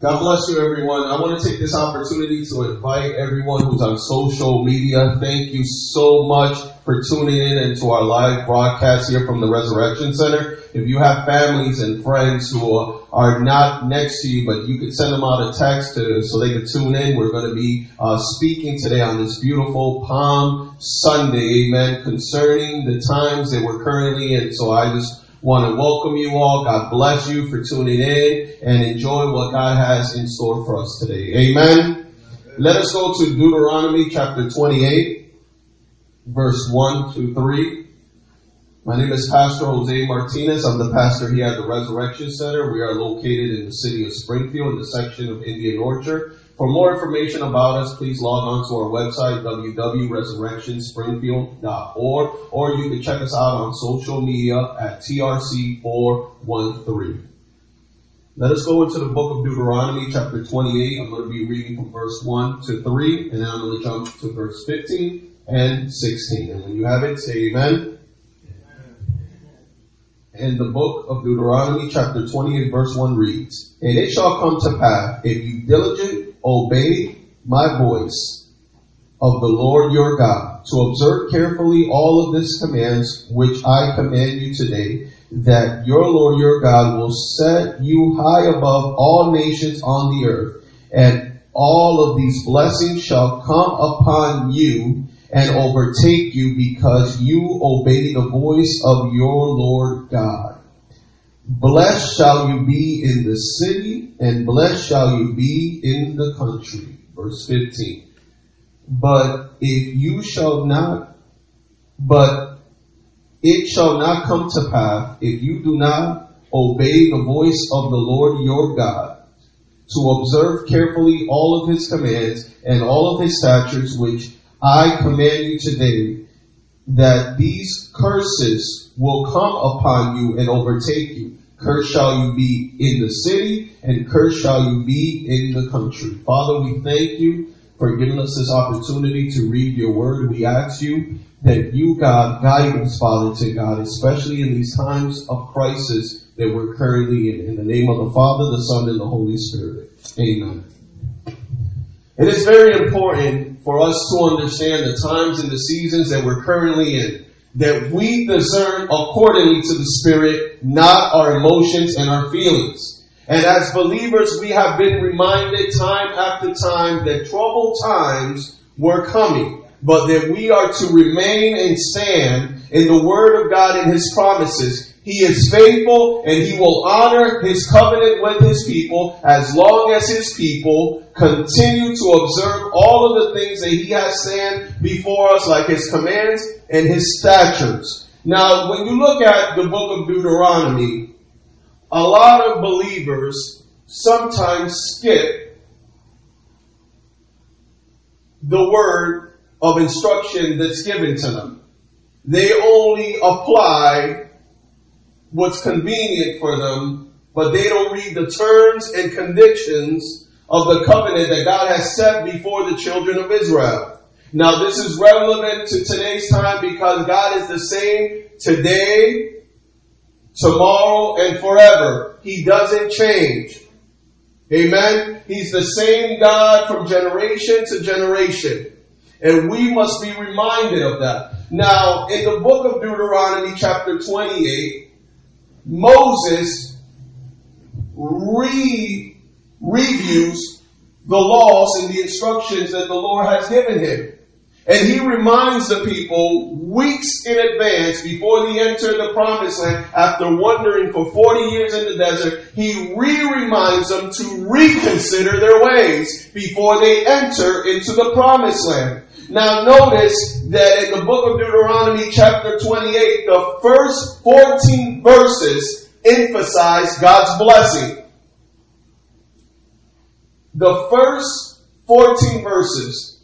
God bless you, everyone. I want to take this opportunity to invite everyone who's on social media. Thank you so much for tuning in into our live broadcast here from the Resurrection Center. If you have families and friends who are not next to you, but you could send them out a text to, so they could tune in. We're going to be uh, speaking today on this beautiful Palm Sunday, amen, concerning the times that we're currently in. So I just Want to welcome you all. God bless you for tuning in and enjoy what God has in store for us today. Amen. Let us go to Deuteronomy chapter 28, verse 1 to 3. My name is Pastor Jose Martinez. I'm the pastor here at the Resurrection Center. We are located in the city of Springfield in the section of Indian Orchard. For more information about us, please log on to our website, www.resurrectionspringfield.org, or you can check us out on social media at TRC413. Let us go into the book of Deuteronomy, chapter 28. I'm going to be reading from verse 1 to 3, and then I'm going to jump to verse 15 and 16. And when you have it, say amen. And the book of Deuteronomy, chapter 28, verse 1 reads, And it shall come to pass, if you diligent obey my voice of the Lord your God, to observe carefully all of his commands which I command you today, that your Lord your God will set you high above all nations on the earth, and all of these blessings shall come upon you and overtake you because you obey the voice of your Lord God. Blessed shall you be in the city, and blessed shall you be in the country. Verse 15. But if you shall not, but it shall not come to pass if you do not obey the voice of the Lord your God to observe carefully all of his commands and all of his statutes which I command you today, that these curses will come upon you and overtake you Cursed shall you be in the city, and cursed shall you be in the country. Father, we thank you for giving us this opportunity to read your word. We ask you that you, God, guide us, Father, to God, especially in these times of crisis that we're currently in. In the name of the Father, the Son, and the Holy Spirit. Amen. It is very important for us to understand the times and the seasons that we're currently in that we discern accordingly to the Spirit, not our emotions and our feelings. And as believers, we have been reminded time after time that troubled times were coming, but that we are to remain and stand in the Word of God and His promises. He is faithful and He will honor His covenant with His people as long as His people continue to observe all of the things that He has said before us, like His commands and His statutes. Now, when you look at the book of Deuteronomy, a lot of believers sometimes skip the word of instruction that's given to them. They only apply what's convenient for them, but they don't read the terms and conditions of the covenant that God has set before the children of Israel. Now this is relevant to today's time because God is the same today, tomorrow, and forever. He doesn't change. Amen. He's the same God from generation to generation. And we must be reminded of that. Now, in the book of Deuteronomy chapter 28, Moses re reviews the laws and the instructions that the Lord has given him. And he reminds the people weeks in advance before they enter the promised land after wandering for 40 years in the desert. He re-reminds them to reconsider their ways before they enter into the promised land. Now notice that in the book of Deuteronomy chapter 28, the first 14 verses emphasize God's blessing the first 14 verses.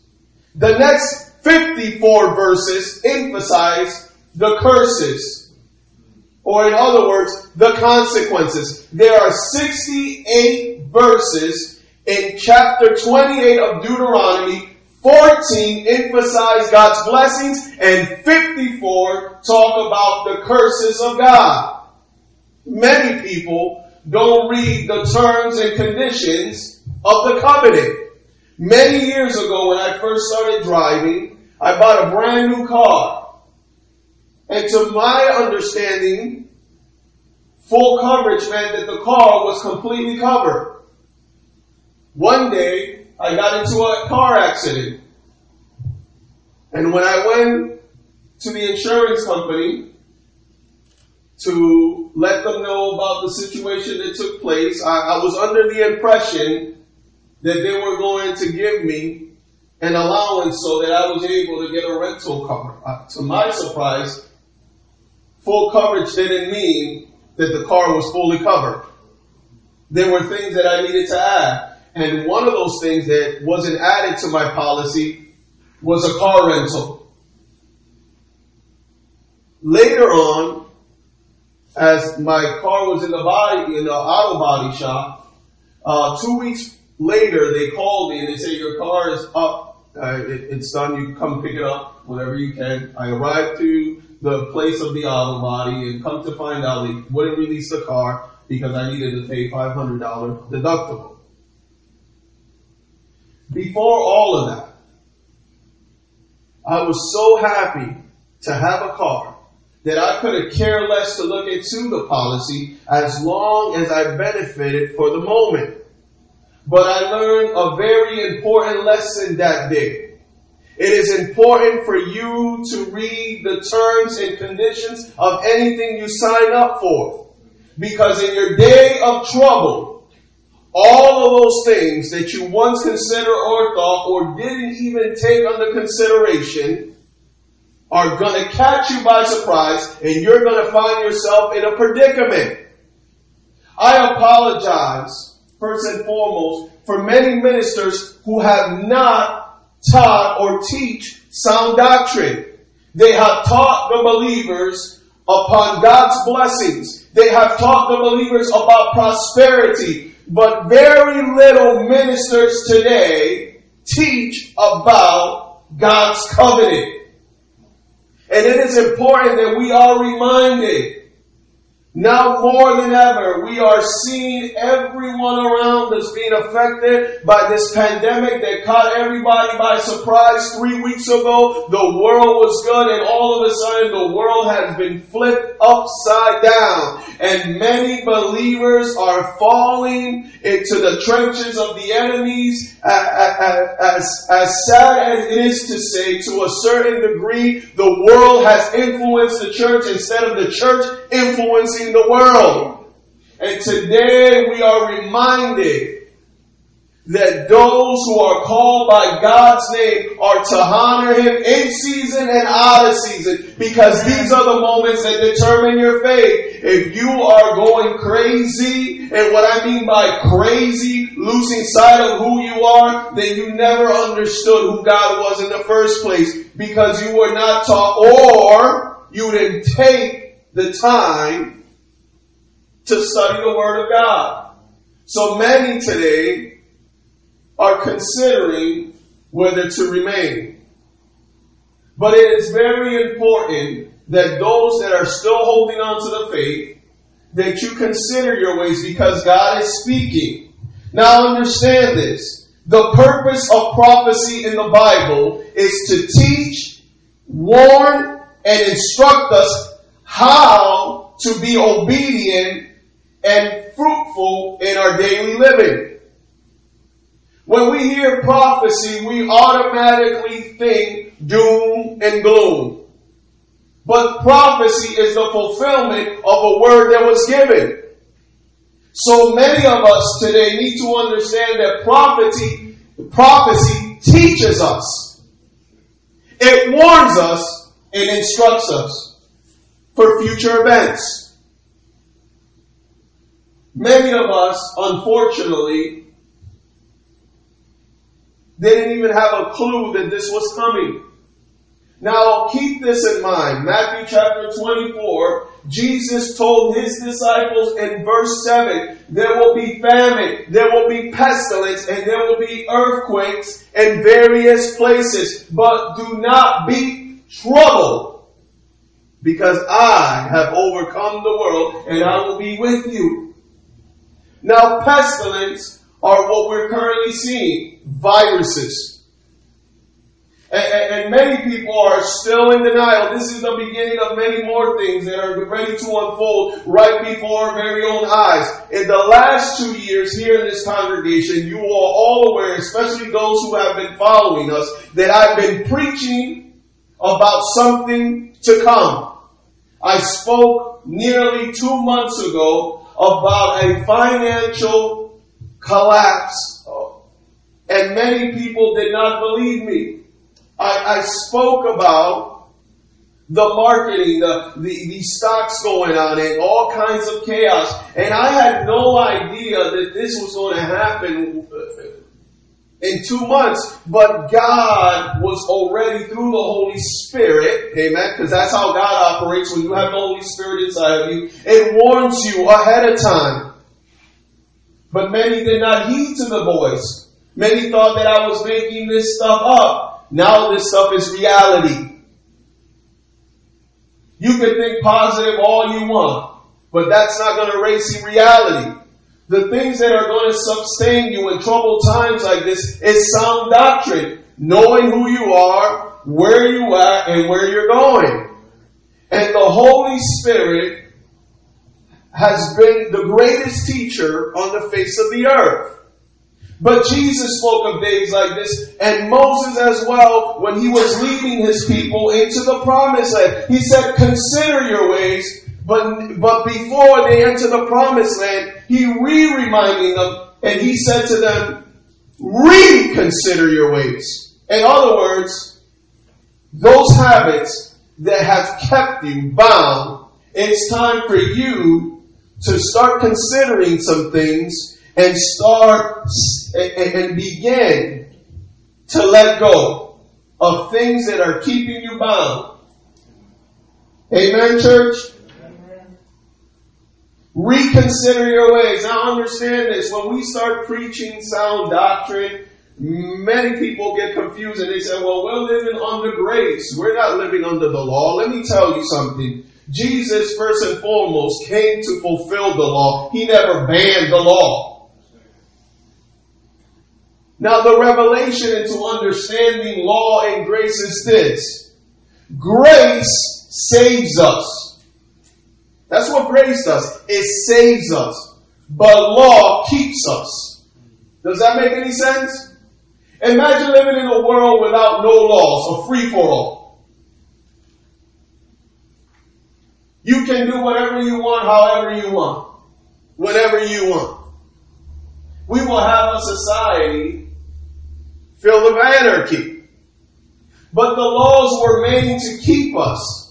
The next 54 verses emphasize the curses. Or in other words, the consequences. There are 68 verses in chapter 28 of Deuteronomy. 14 emphasize God's blessings and 54 talk about the curses of God. Many people don't read the terms and conditions of the covenant. Many years ago when I first started driving, I bought a brand new car. And to my understanding, full coverage meant that the car was completely covered. One day, I got into a car accident. And when I went to the insurance company to let them know about the situation that took place, I, I was under the impression that they were going to give me an allowance so that I was able to get a rental car. Uh, to my surprise, full coverage didn't mean that the car was fully covered. There were things that I needed to add. And one of those things that wasn't added to my policy was a car rental. Later on, as my car was in the body, in the auto body shop, uh, two weeks later they called me and they say your car is up, uh, it, it's done, you come pick it up whenever you can. I arrived to the place of the auto body and come to find out they wouldn't release the car because I needed to pay $500 deductible. Before all of that, I was so happy to have a car that I could have cared less to look into the policy as long as I benefited for the moment. But I learned a very important lesson that day. It is important for you to read the terms and conditions of anything you sign up for. Because in your day of trouble, all of those things that you once considered or thought or didn't even take under consideration are going to catch you by surprise and you're going to find yourself in a predicament. I apologize, first and foremost, for many ministers who have not taught or teach sound doctrine. They have taught the believers upon God's blessings. They have taught the believers about prosperity. But very little ministers today teach about God's covenant. And it is important that we are reminded now more than ever, we are seeing everyone around us being affected by this pandemic that caught everybody by surprise three weeks ago. The world was good and all of a sudden the world has been flipped upside down. And many believers are falling into the trenches of the enemies. As, as sad as it is to say, to a certain degree, the world has influenced the church instead of the church influencing the world. And today we are reminded that those who are called by God's name are to honor Him in season and out of season because these are the moments that determine your faith. If you are going crazy, and what I mean by crazy, losing sight of who you are, then you never understood who God was in the first place because you were not taught or you didn't take the time to study the Word of God. So many today are considering whether to remain. But it is very important that those that are still holding on to the faith, that you consider your ways because God is speaking. Now understand this. The purpose of prophecy in the Bible is to teach, warn, and instruct us how to be obedient and fruitful in our daily living. When we hear prophecy, we automatically think doom and gloom. But prophecy is the fulfillment of a word that was given. So many of us today need to understand that prophecy, prophecy teaches us. It warns us and instructs us for future events. Many of us, unfortunately, didn't even have a clue that this was coming. Now keep this in mind. Matthew chapter 24, Jesus told his disciples in verse 7, there will be famine, there will be pestilence, and there will be earthquakes in various places. But do not be troubled, because I have overcome the world and I will be with you. Now, pestilence are what we're currently seeing viruses. And, and, many people are still in denial. This is the beginning of many more things that are ready to unfold right before our very own eyes. In the last two years here in this congregation, you are all aware, especially those who have been following us, that I've been preaching about something to come. I spoke nearly two months ago about a financial collapse and many people did not believe me. I, I spoke about the marketing, the, the, the stocks going on and all kinds of chaos. And I had no idea that this was going to happen uh, in two months, but God was already through the Holy Spirit, amen, because that's how God operates when you have the Holy Spirit inside of you. It warns you ahead of time. But many did not heed to the voice. Many thought that I was making this stuff up. Now this stuff is reality. You can think positive all you want, but that's not going to erase the reality. The things that are going to sustain you in troubled times like this is sound doctrine. Knowing who you are, where you are, and where you're going. And the Holy Spirit has been the greatest teacher on the face of the earth. But Jesus spoke of days like this, and Moses as well, when he was leading his people into the promised land. He said, consider your ways, but, but before they enter the promised land, he re-reminding them, and he said to them, reconsider your ways. In other words, those habits that have kept you bound, it's time for you to start considering some things and start and begin to let go of things that are keeping you bound. Amen, church? Reconsider your ways. Now understand this. When we start preaching sound doctrine, many people get confused and they say, well, we're living under grace. We're not living under the law. Let me tell you something. Jesus, first and foremost, came to fulfill the law. He never banned the law. Now the revelation into understanding law and grace is this. Grace saves us. That's what grace does. It saves us. But law keeps us. Does that make any sense? Imagine living in a world without no laws, a free for all. You can do whatever you want, however you want, whatever you want. We will have a society filled of anarchy. But the laws were made to keep us.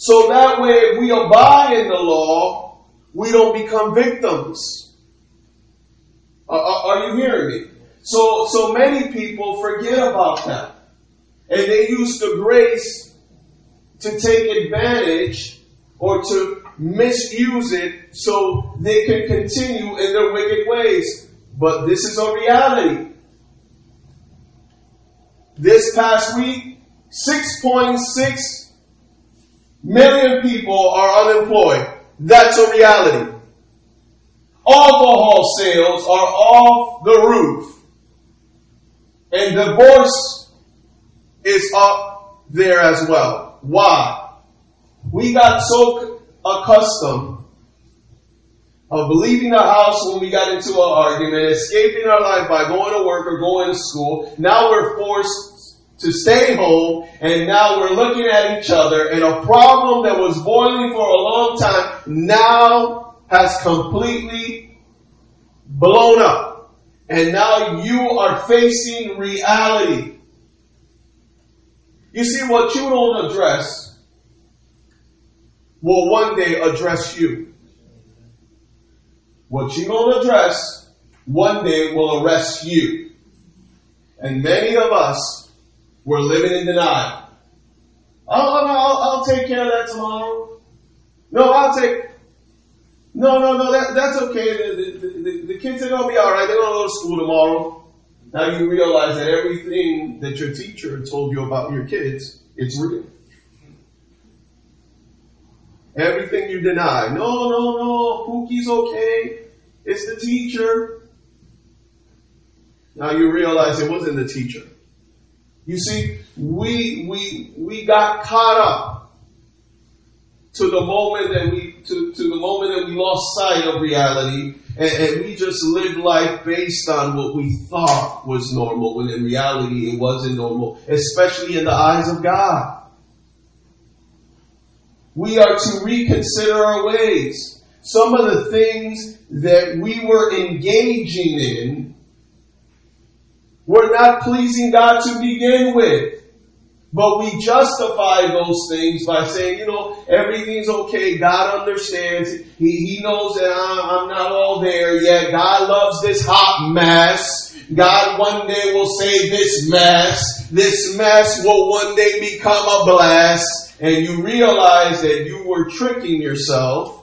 So that way, if we abide in the law, we don't become victims. Uh, uh, are, you hearing me? So, so many people forget about that. And they use the grace to take advantage or to misuse it so they can continue in their wicked ways. But this is a reality. This past week, 6.6 million people are unemployed. That's a reality. Alcohol sales are off the roof. And divorce is up there as well. Why? We got so accustomed of leaving the house when we got into an argument, escaping our life by going to work or going to school. Now we're forced to stay home and now we're looking at each other and a problem that was boiling for a long time now has completely blown up. And now you are facing reality. You see, what you don't address will one day address you. What you don't address one day will arrest you. And many of us were living in denial. Oh, oh, no, I'll, I'll take care of that tomorrow. No, I'll take, no, no, no, that, that's okay. The, the, the, the kids are going to be alright. They're going to go to school tomorrow. Now you realize that everything that your teacher told you about your kids, it's real. Everything you deny. No, no, no. Pookie's okay. It's the teacher. Now you realize it wasn't the teacher. You see, we, we, we got caught up to the moment that we, to, to the moment that we lost sight of reality and, and we just lived life based on what we thought was normal when in reality it wasn't normal, especially in the eyes of God. We are to reconsider our ways. Some of the things that we were engaging in were not pleasing God to begin with. But we justify those things by saying, you know, everything's okay. God understands. He, he knows that I'm, I'm not all there yet. God loves this hot mess. God one day will say this mess. This mess will one day become a blast. And you realize that you were tricking yourself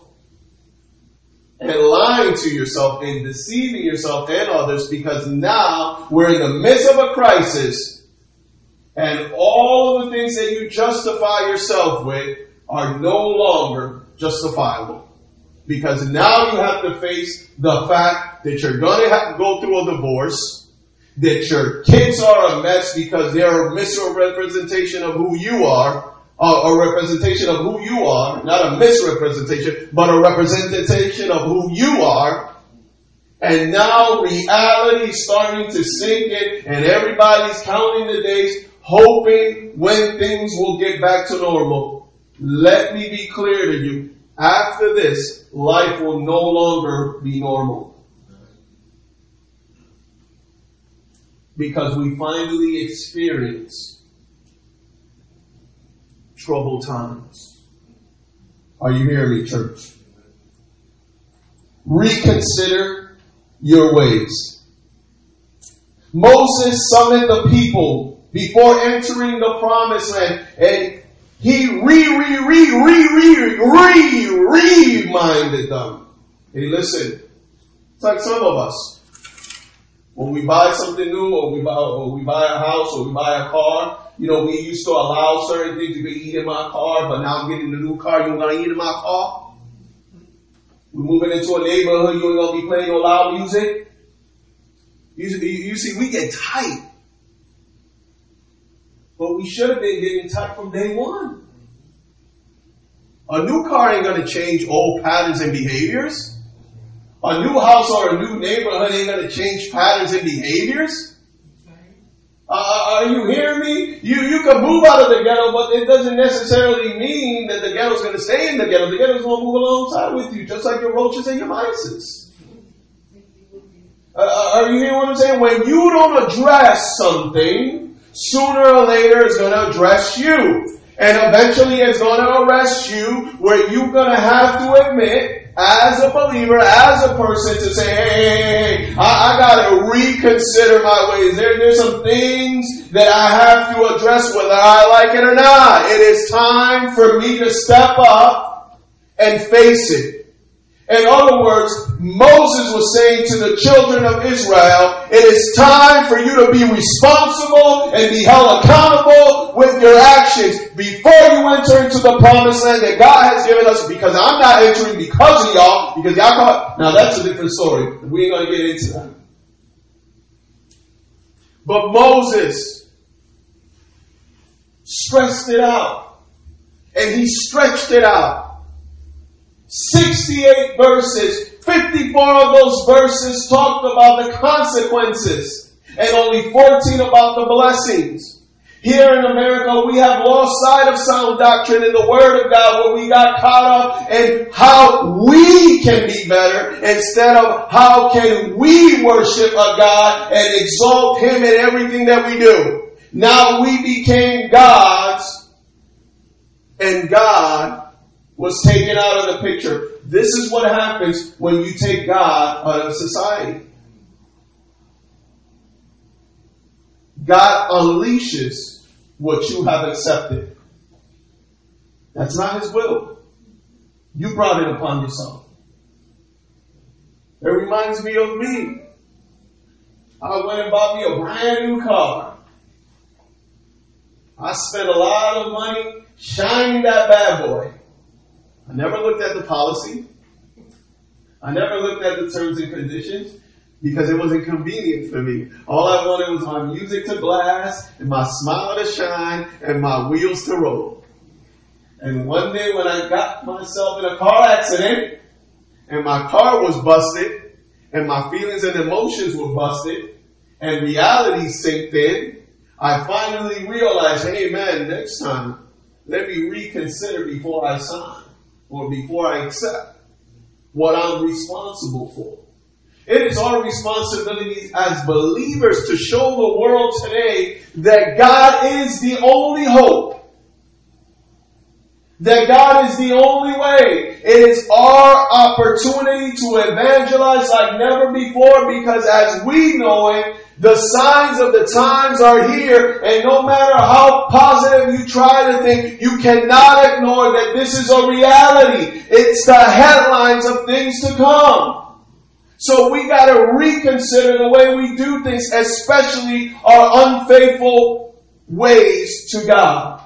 and lying to yourself and deceiving yourself and others because now we're in the midst of a crisis and all of the things that you justify yourself with are no longer justifiable. Because now you have to face the fact that you're going to have to go through a divorce, that your kids are a mess because they're a misrepresentation of who you are, a representation of who you are, not a misrepresentation, but a representation of who you are. And now reality is starting to sink in and everybody's counting the days hoping when things will get back to normal. Let me be clear to you. After this, life will no longer be normal. Because we finally experience troubled times. Are you hearing me, church? Reconsider your ways. Moses summoned the people before entering the promised land. And he re, re, re, re, re, re, reminded them. Hey, listen. It's like some of us. When we buy something new or we buy, or we buy a house or we buy a car, you know, we used to allow certain things to be eat in my car, but now I'm getting a new car, you ain't gonna eat in my car. We're moving into a neighborhood, you ain't gonna be playing no loud music. You, you see, we get tight but we should have been getting tight from day one. A new car ain't gonna change old patterns and behaviors. A new house or a new neighborhood ain't gonna change patterns and behaviors. Uh, uh, are you hearing me? You you can move out of the ghetto, but it doesn't necessarily mean that the ghetto's going to stay in the ghetto. The ghetto's going to move alongside with you, just like your roaches and your mices. Uh, uh, are you hearing what I'm saying? When you don't address something, sooner or later it's going to address you. And eventually it's going to arrest you where you're going to have to admit as a believer, as a person to say, hey, hey, hey, hey I, I got to reconsider my ways. There, there's some things that I have to address whether I like it or not. It is time for me to step up and face it. In other words, Moses was saying to the children of Israel, it is time for you to be responsible and be held accountable with your actions before you enter into the promised land that God has given us because I'm not entering because of y'all, because y'all caught. Now that's a different story. We ain't gonna get into that. But Moses stressed it out and he stretched it out 68 verses, 54 of those verses talked about the consequences and only 14 about the blessings. Here in America, we have lost sight of sound doctrine in the Word of God where we got caught up in how we can be better instead of how can we worship a God and exalt Him in everything that we do. Now we became gods and God was taken out of the picture. This is what happens when you take God out of society. God unleashes what you have accepted. That's not His will. You brought it upon yourself. It reminds me of me. I went and bought me a brand new car. I spent a lot of money shining that bad boy. I never looked at the policy. I never looked at the terms and conditions because it wasn't convenient for me. All I wanted was my music to blast and my smile to shine and my wheels to roll. And one day when I got myself in a car accident and my car was busted and my feelings and emotions were busted and reality sinked in, I finally realized, hey man, next time, let me reconsider before I sign or before I accept what I'm responsible for. It is our responsibility as believers to show the world today that God is the only hope. That God is the only way. It is our opportunity to evangelize like never before because as we know it, the signs of the times are here and no matter how positive you try to think, you cannot ignore that this is a reality. It's the headlines of things to come. So we gotta reconsider the way we do things, especially our unfaithful ways to God.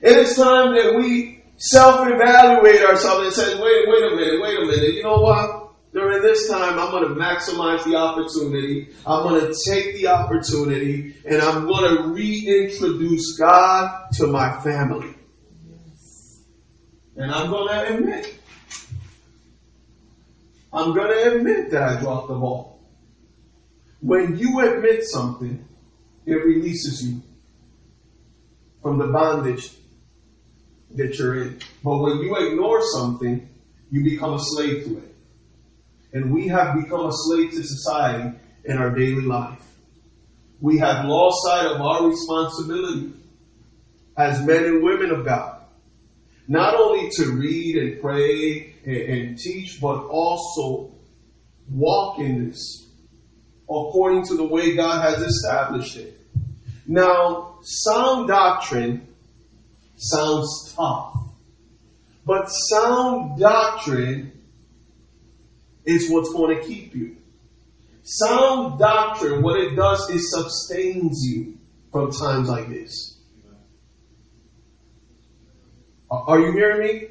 It is time that we self-evaluate ourselves and say, wait, wait a minute, wait a minute. You know what? During this time, I'm going to maximize the opportunity. I'm going to take the opportunity and I'm going to reintroduce God to my family. And I'm going to admit I'm going to admit that I dropped the ball. When you admit something, it releases you from the bondage that you're in. But when you ignore something, you become a slave to it. And we have become a slave to society in our daily life. We have lost sight of our responsibility as men and women of God. Not only to read and pray and, and teach, but also walk in this according to the way God has established it. Now, sound doctrine sounds tough, but sound doctrine is what's going to keep you. Sound doctrine, what it does is sustains you from times like this. Are you hearing me?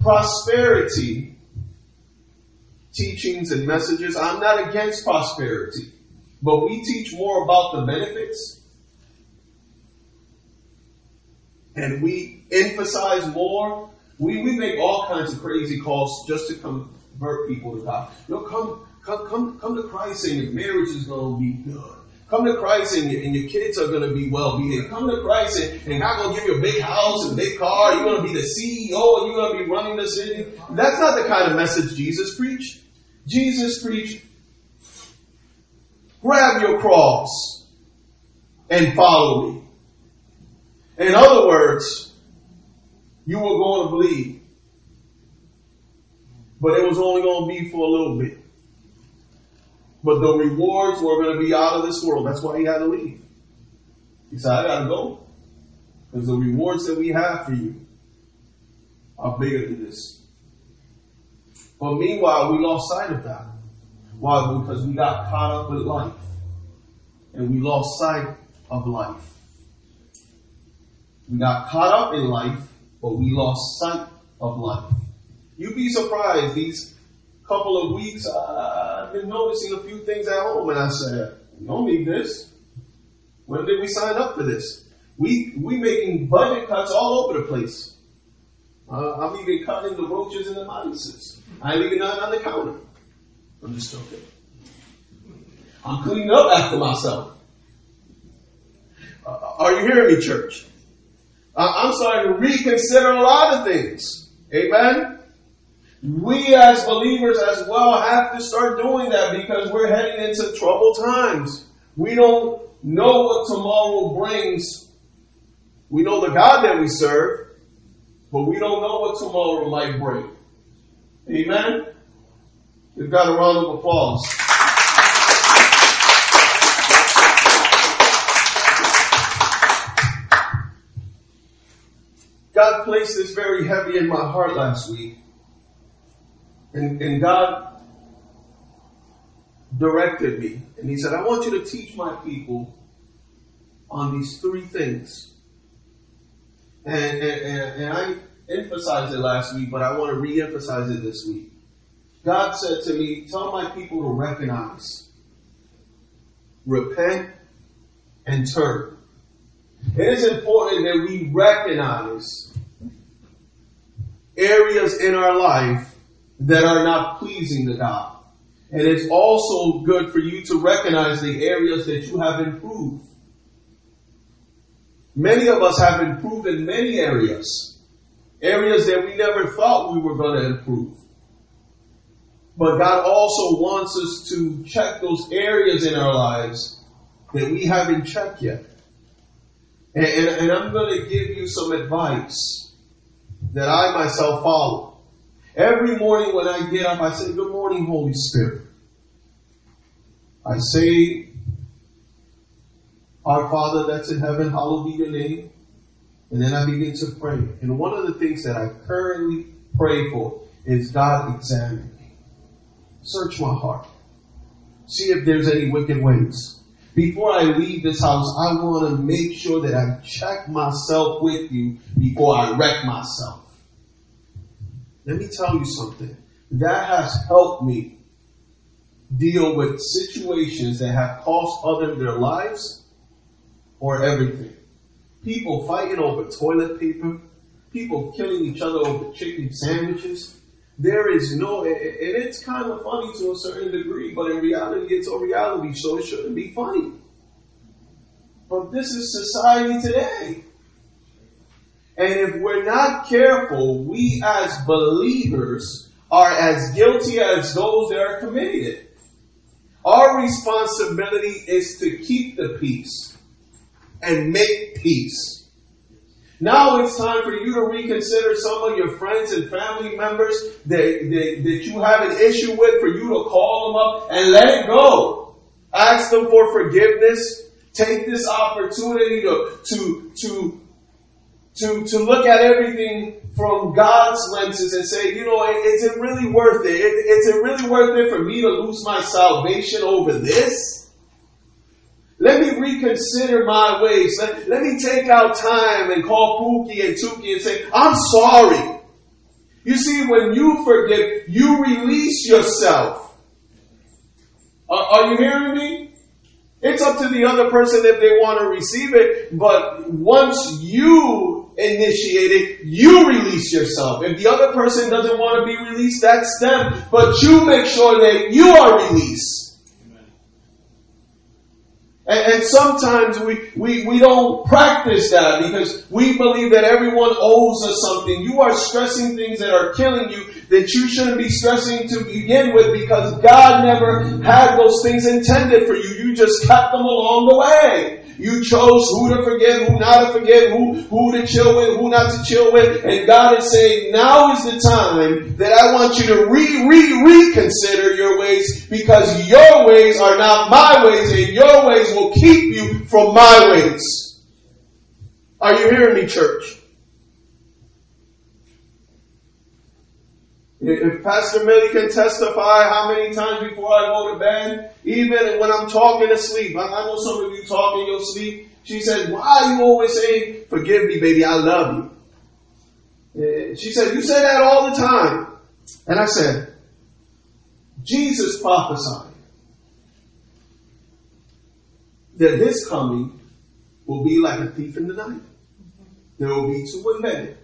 prosperity teachings and messages. I'm not against prosperity, but we teach more about the benefits and we emphasize more. We, we make all kinds of crazy calls just to convert people to God. Know, come, come, come, come to Christ and your marriage is going to be good. Come to Christ and your, and your kids are going to be well behaved. Come to Christ and, and God's going to give you a big house and big car. You're going to be the CEO and you're going to be running the city. That's not the kind of message Jesus preached. Jesus preached, grab your cross and follow me. In other words, you were going to bleed. But it was only going to be for a little bit. But the rewards were going to be out of this world. That's why he had to leave. He said, I got to go. Because the rewards that we have for you are bigger than this. But meanwhile, we lost sight of that. Why? Because we got caught up with life. And we lost sight of life. We got caught up in life, but we lost sight of life. You'd be surprised these couple of weeks, I've been noticing a few things at home, and I said, "We don't need this. When did we sign up for this? We we making budget cuts all over the place. Uh, I'm even cutting the roaches and the mices. I ain't leaving nothing on the counter. I'm just joking. I'm cleaning up after myself. Uh, are you hearing me, church? Uh, I'm starting to reconsider a lot of things. Amen we as believers as well have to start doing that because we're heading into troubled times. We don't know what tomorrow brings. We know the God that we serve, but we don't know what tomorrow might bring. Amen? We've got a round of applause. God placed this very heavy in my heart last week. And, and God directed me. And He said, I want you to teach my people on these three things. And, and, and, and I emphasized it last week, but I want to re-emphasize it this week. God said to me, tell my people to recognize, repent, and turn. It is important that we recognize areas in our life that are not pleasing to God. And it's also good for you to recognize the areas that you have improved. Many of us have improved in many areas. Areas that we never thought we were going to improve. But God also wants us to check those areas in our lives that we haven't checked yet. And, and, and I'm going to give you some advice that I myself follow. Every morning when I get up, I say, Good morning, Holy Spirit. I say, Our Father that's in heaven, hallowed be your name. And then I begin to pray. And one of the things that I currently pray for is God examine me. Search my heart. See if there's any wicked ways. Before I leave this house, I want to make sure that I check myself with you before I wreck myself. Let me tell you something. That has helped me deal with situations that have cost others their lives or everything. People fighting over toilet paper, people killing each other over chicken sandwiches. There is no, and it's kind of funny to a certain degree, but in reality, it's a reality, so it shouldn't be funny. But this is society today. And if we're not careful, we as believers are as guilty as those that are committing it. Our responsibility is to keep the peace and make peace. Now it's time for you to reconsider some of your friends and family members that, that, that you have an issue with, for you to call them up and let it go. Ask them for forgiveness. Take this opportunity to, to, to to, to look at everything from God's lenses and say, you know, is it really worth it? Is it really worth it for me to lose my salvation over this? Let me reconsider my ways. Let, let me take out time and call Pookie and Tuki and say, I'm sorry. You see, when you forgive, you release yourself. Are, are you hearing me? It's up to the other person if they want to receive it, but once you initiate it, you release yourself. If the other person doesn't want to be released, that's them, but you make sure that you are released. And, and, sometimes we, we, we don't practice that because we believe that everyone owes us something. You are stressing things that are killing you that you shouldn't be stressing to begin with because God never had those things intended for you. You just kept them along the way. You chose who to forgive, who not to forgive, who, who to chill with, who not to chill with. And God is saying, now is the time that I want you to re, re, reconsider your ways because your ways are not my ways and your ways will keep you from my ways. Are you hearing me, church? If Pastor Millie can testify how many times before I go to bed, even when I'm talking to sleep, I, know some of you talk in your sleep. She said, why are you always saying, forgive me, baby, I love you? Eh, she said, you say that all the time. And I said, Jesus prophesied that his coming will be like a thief in the night. There will be two embedded.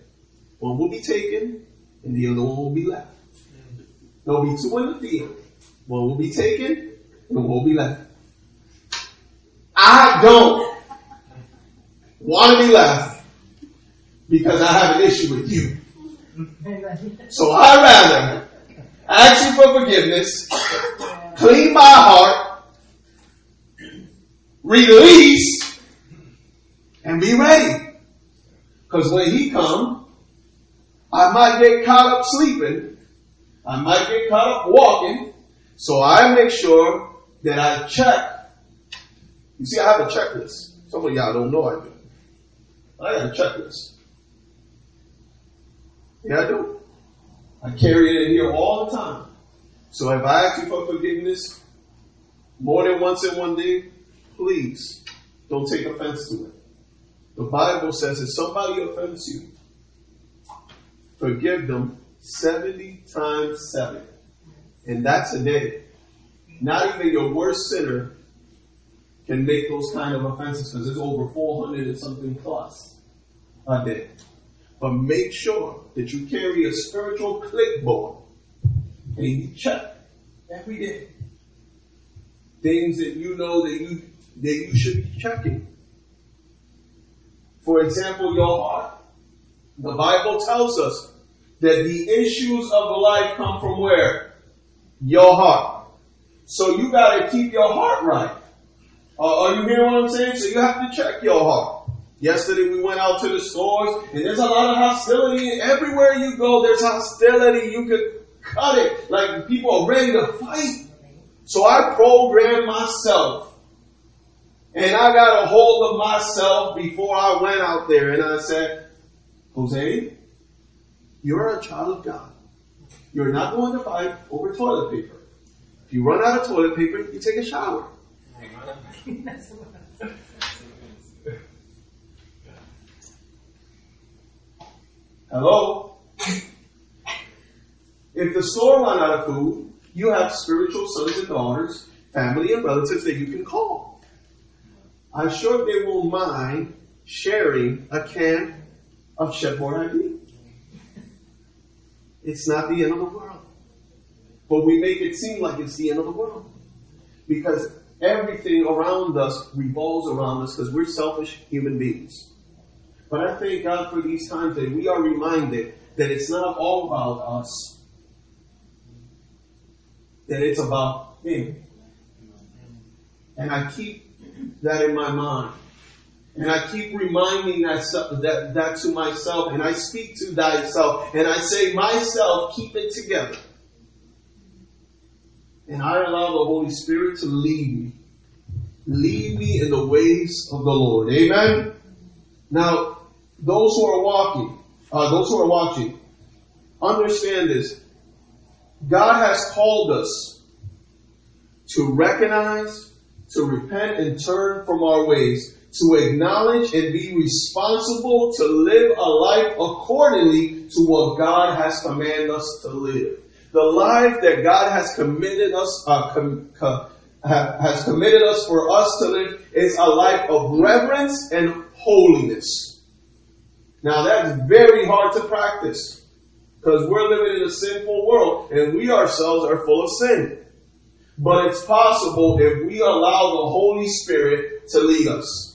One will be taken and the other one will be left. There'll be two in the field. One will be taken and one will be left. I don't want to be left because I have an issue with you. So I rather ask you for forgiveness, clean my heart, release, and be ready. Because when he comes, I might get caught up sleeping. I might get caught up walking. So I make sure that I check. You see, I have a checklist. Some of y'all don't know I do. I have a checklist. Yeah, I do. I carry it in here all the time. So if I ask you for forgiveness more than once in one day, please don't take offense to it. The Bible says if somebody offends you, forgive them 70 times 7. And that's a day. Not even your worst sinner can make those kind of offenses because there's over 400 and something plus a day. But make sure that you carry a spiritual clipboard and you check every day things that you know that you that you should be checking. For example, your heart. The Bible tells us that the issues of life come from where? Your heart. So you gotta keep your heart right. Uh, are you hearing what I'm saying? So you have to check your heart. Yesterday we went out to the stores and there's a lot of hostility. Everywhere you go, there's hostility. You could cut it. Like people are ready to fight. So I programmed myself and I got a hold of myself before I went out there and I said, Jose, you're a child of God. You're not going to fight over toilet paper. If you run out of toilet paper, you take a shower. Hello? If the store run out of food, you have spiritual sons and daughters, family and relatives that you can call. I'm sure they will mind sharing a can of Chef Boyardee. It's not the end of the world. But we make it seem like it's the end of the world. Because everything around us revolves around us because we're selfish human beings. But I thank God for these times that we are reminded that it's not all about us, that it's about Him. And I keep that in my mind. And I keep reminding that, that, that to myself, and I speak to thyself, and I say, myself, keep it together. And I allow the Holy Spirit to lead me. Lead me in the ways of the Lord. Amen? Now, those who are walking, uh, those who are watching, understand this. God has called us to recognize, to repent and turn from our ways, to acknowledge and be responsible to live a life accordingly to what God has commanded us to live. The life that God has committed us, uh, com, com, has committed us for us to live is a life of reverence and holiness. Now that's very hard to practice. Because we're living in a sinful world and we ourselves are full of sin. But it's possible if we allow the Holy Spirit to lead us.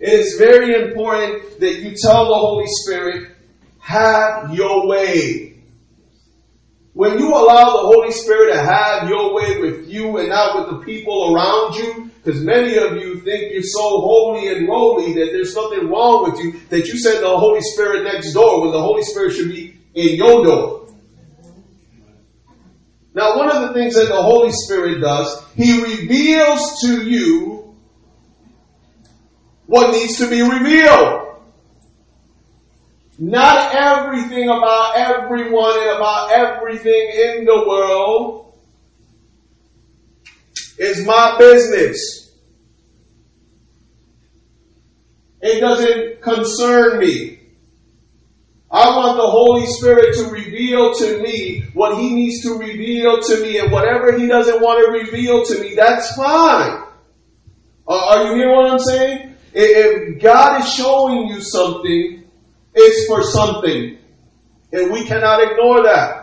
It is very important that you tell the Holy Spirit, have your way. When you allow the Holy Spirit to have your way with you and not with the people around you, because many of you think you're so holy and holy that there's nothing wrong with you, that you send the Holy Spirit next door when the Holy Spirit should be in your door. Now, one of the things that the Holy Spirit does, He reveals to you what needs to be revealed. Not everything about everyone and about everything in the world is my business. It doesn't concern me. I want the Holy Spirit to reveal to me what He needs to reveal to me, and whatever He doesn't want to reveal to me, that's fine. Uh, are you hearing what I'm saying? If God is showing you something, it's for something. And we cannot ignore that.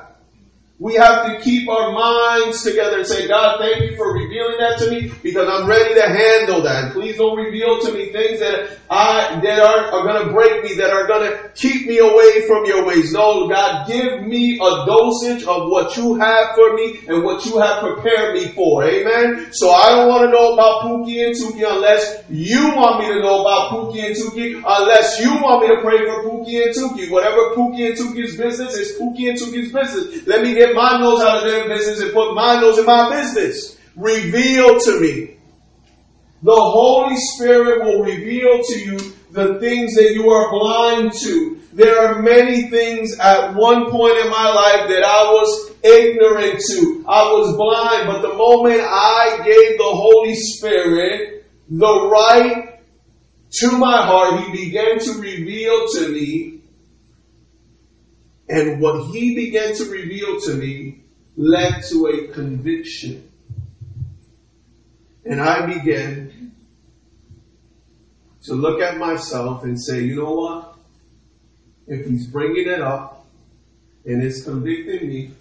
We have to keep our minds together and say, God, thank you for revealing that to me because I'm ready to handle that. Please don't reveal to me things that I, that are, are going to break me, that are going to keep me away from your ways. No, God, give me a dosage of what you have for me and what you have prepared me for. Amen. So I don't want to know about Pookie and Tuki unless you want me to know about Pookie and Tuki, unless you want me to pray for Pookie and Tuki. Whatever Pookie and Tuki's business is Pookie and Tuki's business. Let me get get my nose out of their business and put my nose in my business. Reveal to me. The Holy Spirit will reveal to you the things that you are blind to. There are many things at one point in my life that I was ignorant to. I was blind, but the moment I gave the Holy Spirit the right to my heart. He began to reveal to me. And what he began to reveal to me led to a conviction. And I began to look at myself and say, you know what? If he's bringing it up and it's convicting me,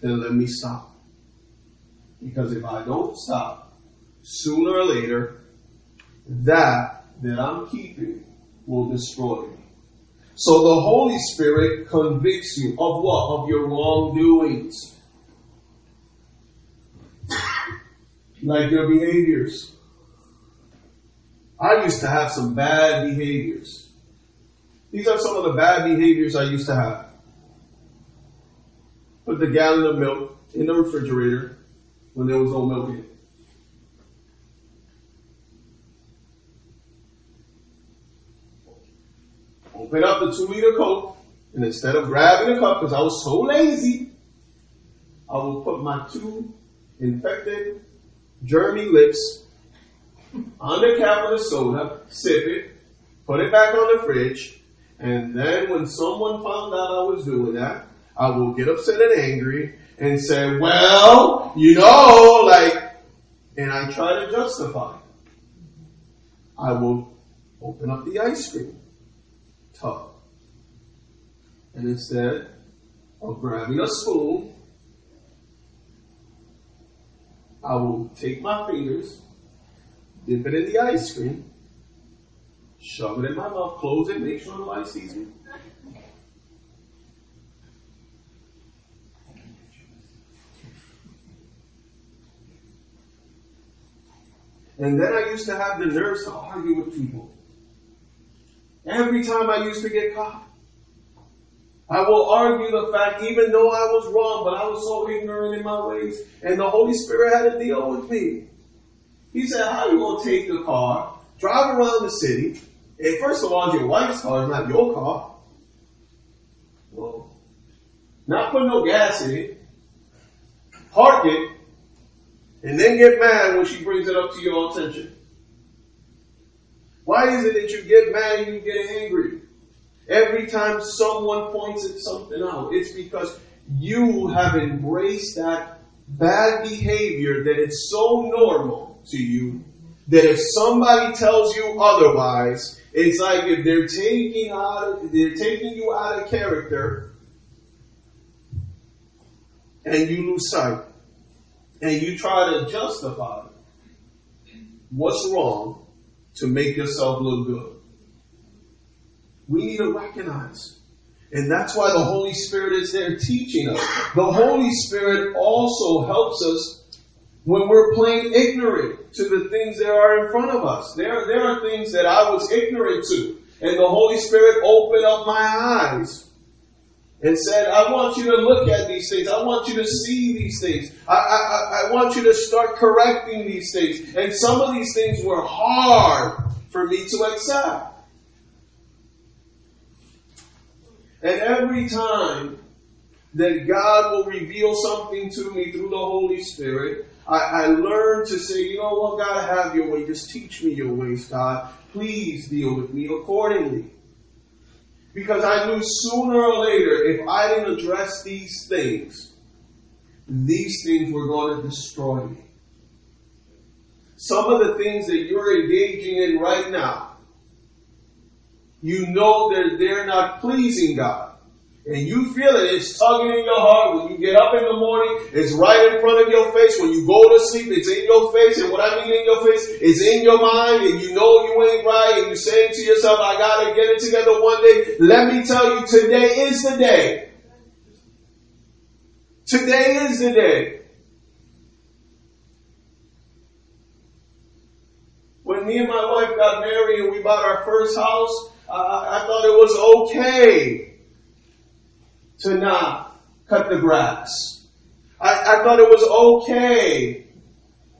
then let me stop. Because if I don't stop, sooner or later, that that I'm keeping will destroy me. So the Holy Spirit convicts you of what? Of your wrongdoings. Like your behaviors. I used to have some bad behaviors. These are some of the bad behaviors I used to have. Put the gallon of milk in the refrigerator when there was no milk in it. Open up the two liter Coke, and instead of grabbing the cup, because I was so lazy, I will put my two infected, germy lips on the cap of the soda, sip it, put it back on the fridge, and then when someone found out I was doing that, I will get upset and angry and say, well, you know, like, and I try to justify. I will open up the ice cream And instead of grabbing a spoon, I will take my fingers, dip it in the ice cream, shove it in my mouth, close it, make sure nobody sees me. And then I used to have the nerves to argue with people. Every time I used to get caught. I will argue the fact, even though I was wrong, but I was so ignorant in my ways, and the Holy Spirit had to deal with me. He said, how are you going to take the car, drive around the city, and first of all, your wife's car, it's not your car. Well, not put no gas in it, park it, and then get mad when she brings it up to your attention. Why is it that you get mad and you get angry? Every time someone points at something out, it's because you have embraced that bad behavior that it's so normal to you that if somebody tells you otherwise, it's like if they're taking out, they're taking you out of character, and you lose sight, and you try to justify what's wrong to make yourself look good. We need to recognize. And that's why the Holy Spirit is there teaching us. The Holy Spirit also helps us when we're plain ignorant to the things that are in front of us. There, there are things that I was ignorant to. And the Holy Spirit opened up my eyes and said, I want you to look at these things. I want you to see these things. I, I, I want you to start correcting these things. And some of these things were hard for me to accept. And every time that God will reveal something to me through the Holy Spirit, I, I learn to say, you know what, God, I have your way. Just teach me your ways, God. Please deal with me accordingly. Because I knew sooner or later, if I didn't address these things, these things were going to destroy me. Some of the things that you're engaging in right now, you know that they're not pleasing God. And you feel it, it's tugging in your heart when you get up in the morning, it's right in front of your face. When you go to sleep, it's in your face. And what I mean in your face, it's in your mind, and you know you ain't right, and you're saying to yourself, I gotta get it together one day. Let me tell you, today is the day. Today is the day. When me and my wife got married and we bought our first house, I, I thought it was okay to not cut the grass. I, I thought it was okay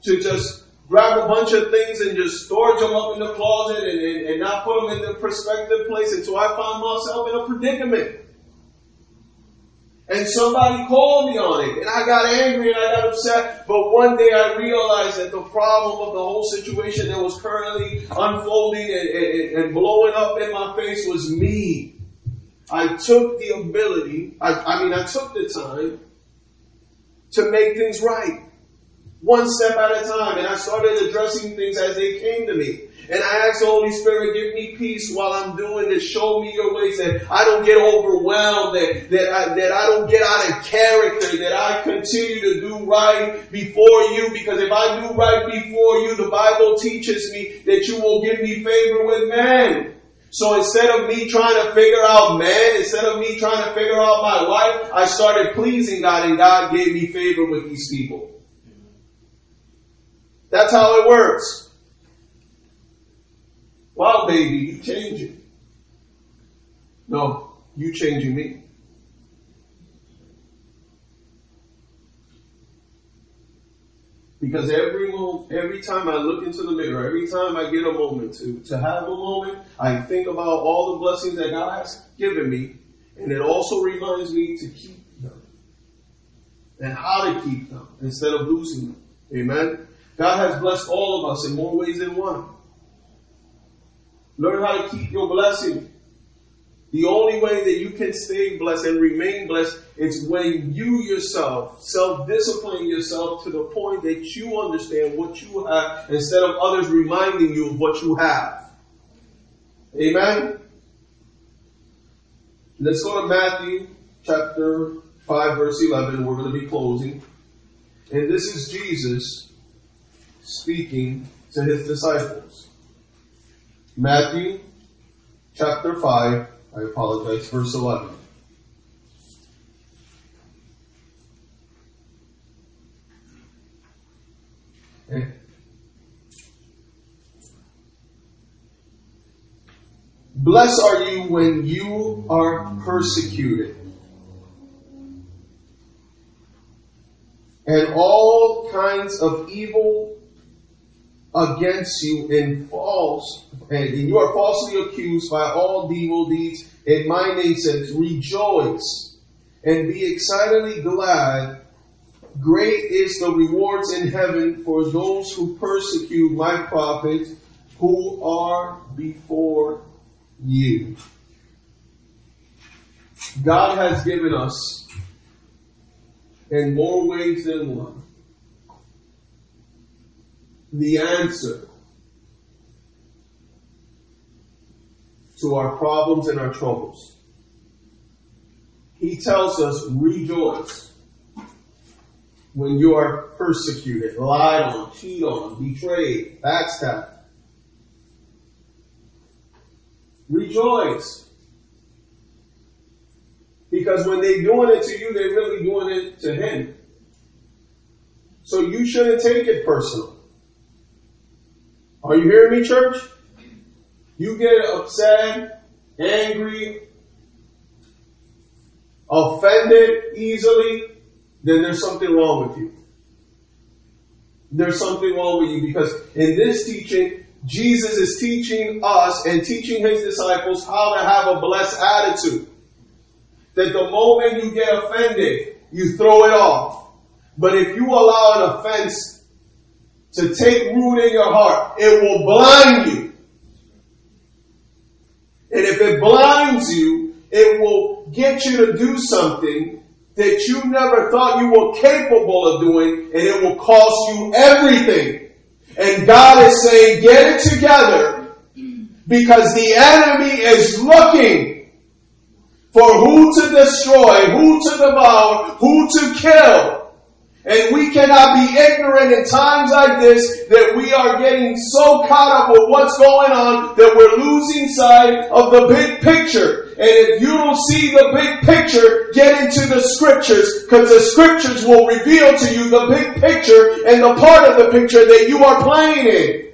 to just grab a bunch of things and just storage them up in the closet and, and, and not put them in the prospective place until I found myself in a predicament. And somebody called me on it and I got angry and I got upset. But one day I realized that the problem of the whole situation that was currently unfolding and, and, and blowing up in my face was me. I took the ability, I, I mean, I took the time to make things right. One step at a time. And I started addressing things as they came to me. And I ask the Holy Spirit, give me peace while I'm doing this. Show me your ways that I don't get overwhelmed, that, that, I, that I don't get out of character, that I continue to do right before you. Because if I do right before you, the Bible teaches me that you will give me favor with men. So instead of me trying to figure out man, instead of me trying to figure out my life, I started pleasing God and God gave me favor with these people. That's how it works. Wow, baby, you changing. No, you changing me. Because every moment, every time I look into the mirror, every time I get a moment to, to have a moment, I think about all the blessings that God has given me, and it also reminds me to keep them. And how to keep them instead of losing them. Amen. God has blessed all of us in more ways than one. Learn how to keep your blessing. The only way that you can stay blessed and remain blessed is when you yourself self-discipline yourself to the point that you understand what you have instead of others reminding you of what you have. Amen? Let's go to Matthew chapter 5 verse 11. We're going to be closing. And this is Jesus speaking to his disciples. Matthew chapter 5, I apologize, verse 11. Okay. Blessed are you when you are persecuted. And all kinds of evil against you and false, and you are falsely accused by all evil deeds in my name says, rejoice and be excitedly glad. Great is the rewards in heaven for those who persecute my prophets who are before you. God has given us in more ways than one the answer to our problems and our troubles. He tells us, rejoice when you are persecuted, lied on, cheated on, betrayed, backstabbed. Rejoice. Because when they're doing it to you, they're really doing it to him. So you shouldn't take it personal. Are you hearing me, church? You get upset, angry, offended easily, then there's something wrong with you. There's something wrong with you because in this teaching, Jesus is teaching us and teaching his disciples how to have a blessed attitude. That the moment you get offended, you throw it off. But if you allow an offense to take root in your heart. It will blind you. And if it blinds you, it will get you to do something that you never thought you were capable of doing, and it will cost you everything. And God is saying, get it together, because the enemy is looking for who to destroy, who to devour, who to kill. And we cannot be ignorant in times like this that we are getting so caught up with what's going on that we're losing sight of the big picture. And if you don't see the big picture, get into the scriptures because the scriptures will reveal to you the big picture and the part of the picture that you are playing in.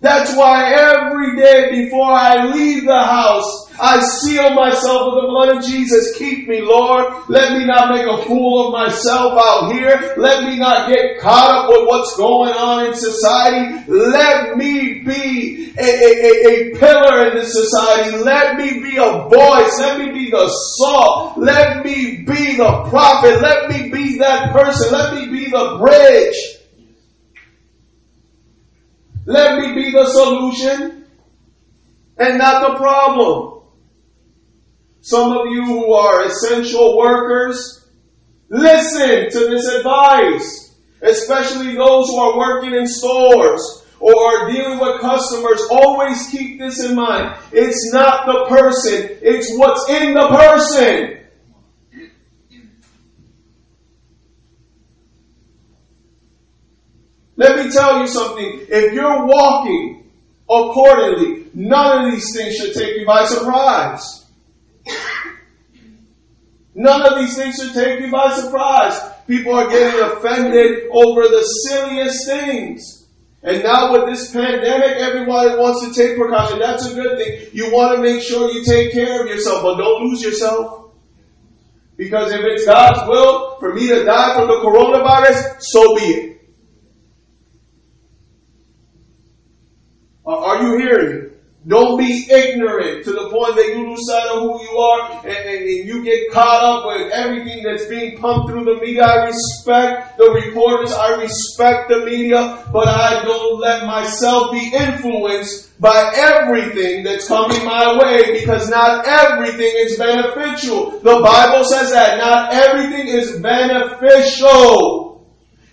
That's why every day before I leave the house, I seal myself with the blood of Jesus. Keep me, Lord. Let me not make a fool of myself out here. Let me not get caught up with what's going on in society. Let me be a, a, a pillar in this society. Let me be a voice. Let me be the salt. Let me be the prophet. Let me be that person. Let me be the bridge. Let me be the solution and not the problem. Some of you who are essential workers, listen to this advice, especially those who are working in stores or are dealing with customers. Always keep this in mind. It's not the person, it's what's in the person. Let me tell you something. If you're walking accordingly, none of these things should take you by surprise. None of these things should take you by surprise. People are getting offended over the silliest things. And now with this pandemic, everybody wants to take precaution. That's a good thing. You want to make sure you take care of yourself, but don't lose yourself. Because if it's God's will for me to die from the coronavirus, so be it. Uh, are you hearing? Don't be ignorant to the point that you lose sight of who you are and, and, and, you get caught up with everything that's being pumped through the media. I respect the reporters. I respect the media, but I don't let myself be influenced by everything that's coming my way because not everything is beneficial. The Bible says that not everything is beneficial.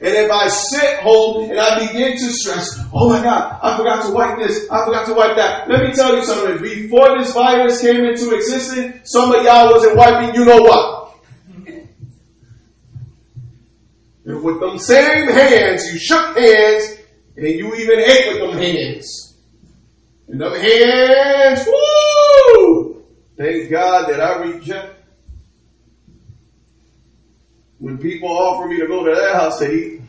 And if I sit home and I begin to stress, oh my God, I forgot to wipe this, I forgot to wipe that. Let me tell you something. Before this virus came into existence, some of y'all wasn't wiping you know what. And with them same hands, you shook hands and you even ate with them hands. And them hands, woo! Thank God that I reject when people offer me to go to their house to eat,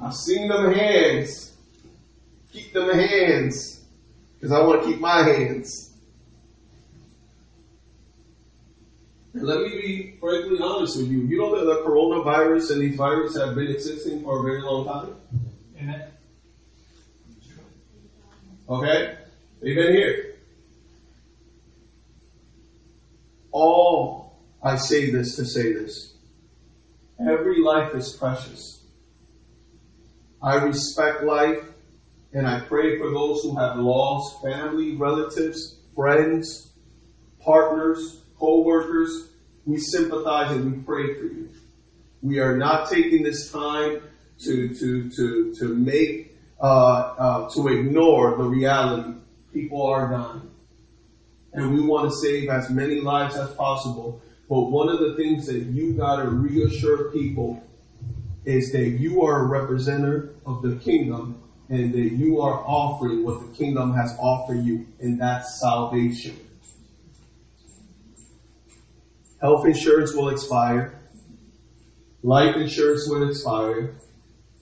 I've seen them hands. Keep them hands. Because I want to keep my hands. And let me be frankly honest with you. You know that the coronavirus and these viruses have been existing for a very long time? Amen. Okay? They've been here. All I say this to say this. Every life is precious. I respect life and I pray for those who have lost family, relatives, friends, partners, co-workers. We sympathize and we pray for you. We are not taking this time to, to, to, to make, uh, uh, to ignore the reality. People are dying. And we want to save as many lives as possible. But one of the things that you gotta reassure people is that you are a representative of the kingdom and that you are offering what the kingdom has offered you, and that's salvation. Health insurance will expire. Life insurance will expire.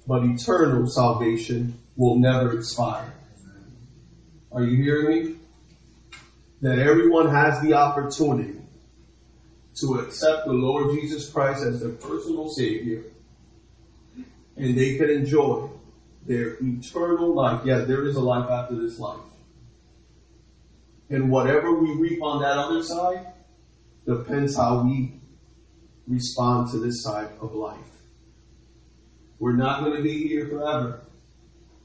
But eternal salvation will never expire. Are you hearing me? That everyone has the opportunity to accept the Lord Jesus Christ as their personal Savior, and they can enjoy their eternal life. Yeah, there is a life after this life. And whatever we reap on that other side depends how we respond to this side of life. We're not going to be here forever.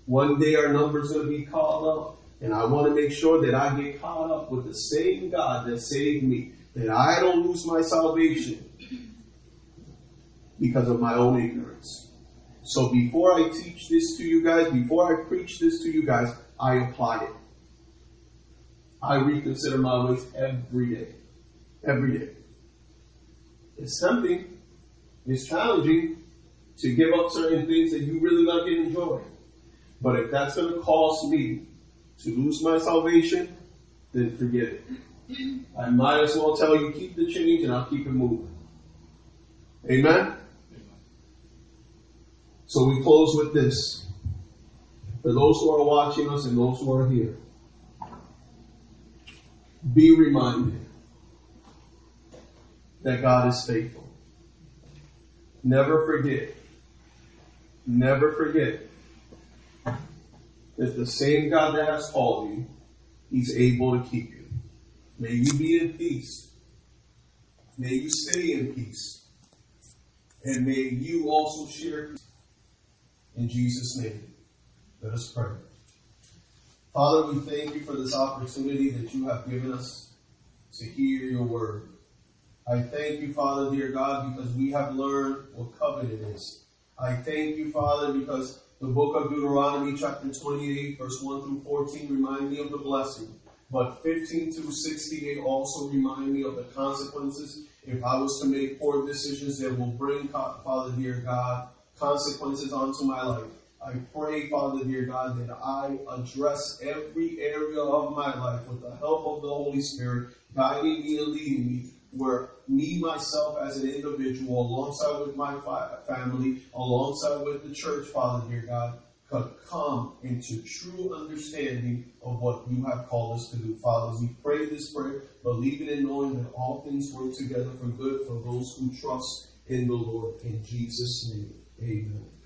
One day our number's going to be called up. And I want to make sure that I get caught up with the same God that saved me that I don't lose my salvation because of my own ignorance. So before I teach this to you guys, before I preach this to you guys, I apply it. I reconsider my ways every day. Every day. It's tempting, it's challenging to give up certain things that you really like and enjoy. But if that's going to cost me to lose my salvation, then forget it. I might as well tell you keep the change and I'll keep it moving. Amen? So we close with this. for those who are watching us and those who are here, be reminded that God is faithful. Never forget, never forget that the same God that has called you, He's able to keep you. May you be in peace. May you stay in peace. And may you also share. In Jesus' name, let us pray. Father, we thank you for this opportunity that you have given us to hear your word. I thank you, Father, dear God, because we have learned what covenant is. I thank you, Father, because the book of Deuteronomy, chapter 28, verse 1 through 14, remind me of the blessing. But 15 through 68 also remind me of the consequences if I was to make poor decisions that will bring, Father, dear God, consequences onto my life. I pray, Father, dear God, that I address every area of my life with the help of the Holy Spirit, guiding me and leading me where me, myself, as an individual, alongside with my family, alongside with the church, Father, dear God, could come into true understanding of what you have called us to do. Father, we pray this prayer, believing and knowing that all things work together for good for those who trust in the Lord. In Jesus' name, amen.